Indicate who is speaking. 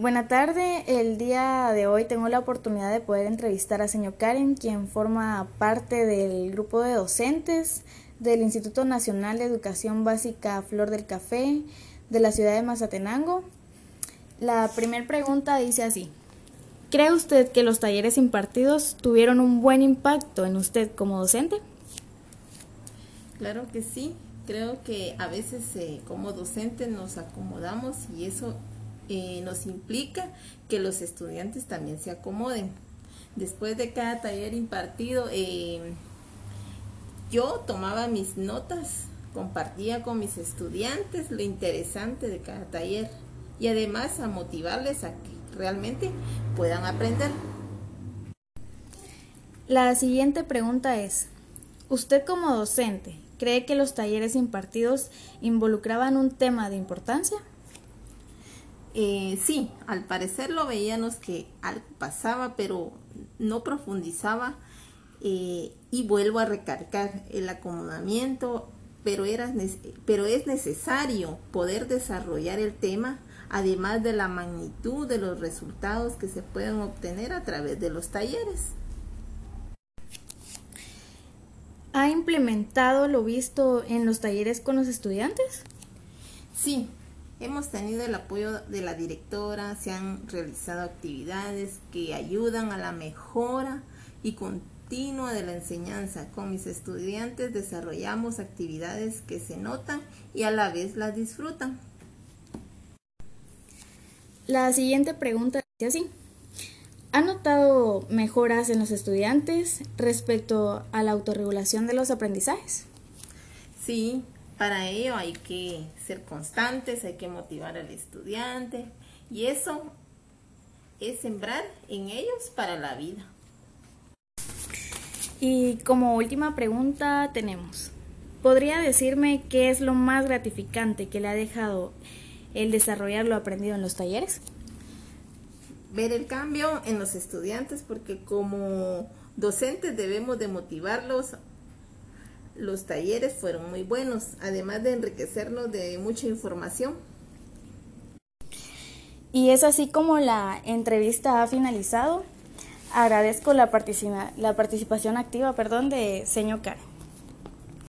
Speaker 1: Buena tarde, el día de hoy tengo la oportunidad de poder entrevistar a señor Karen, quien forma parte del grupo de docentes del Instituto Nacional de Educación Básica Flor del Café de la ciudad de Mazatenango. La primera pregunta dice así, ¿cree usted que los talleres impartidos tuvieron un buen impacto en usted como docente?
Speaker 2: Claro que sí, creo que a veces eh, como docentes nos acomodamos y eso eh, nos implica que los estudiantes también se acomoden. Después de cada taller impartido, eh, yo tomaba mis notas, compartía con mis estudiantes lo interesante de cada taller y además a motivarles a que realmente puedan aprender.
Speaker 1: La siguiente pregunta es, ¿usted como docente cree que los talleres impartidos involucraban un tema de importancia?
Speaker 2: Eh, sí, al parecer lo veíamos que algo pasaba, pero no profundizaba. Eh, y vuelvo a recargar el acomodamiento, pero, era, pero es necesario poder desarrollar el tema, además de la magnitud de los resultados que se pueden obtener a través de los talleres.
Speaker 1: ¿Ha implementado lo visto en los talleres con los estudiantes?
Speaker 2: Sí, Hemos tenido el apoyo de la directora, se han realizado actividades que ayudan a la mejora y continua de la enseñanza. Con mis estudiantes desarrollamos actividades que se notan y a la vez las disfrutan.
Speaker 1: La siguiente pregunta es así. ¿Ha notado mejoras en los estudiantes respecto a la autorregulación de los aprendizajes?
Speaker 2: Sí, para ello hay que ser constantes, hay que motivar al estudiante y eso es sembrar en ellos para la vida.
Speaker 1: Y como última pregunta tenemos, ¿podría decirme qué es lo más gratificante que le ha dejado el desarrollar lo aprendido en los talleres?
Speaker 2: Ver el cambio en los estudiantes porque como docentes debemos de motivarlos los talleres fueron muy buenos, además de enriquecernos de mucha información.
Speaker 1: Y es así como la entrevista ha finalizado. Agradezco la, la participación activa perdón, de señor Karen.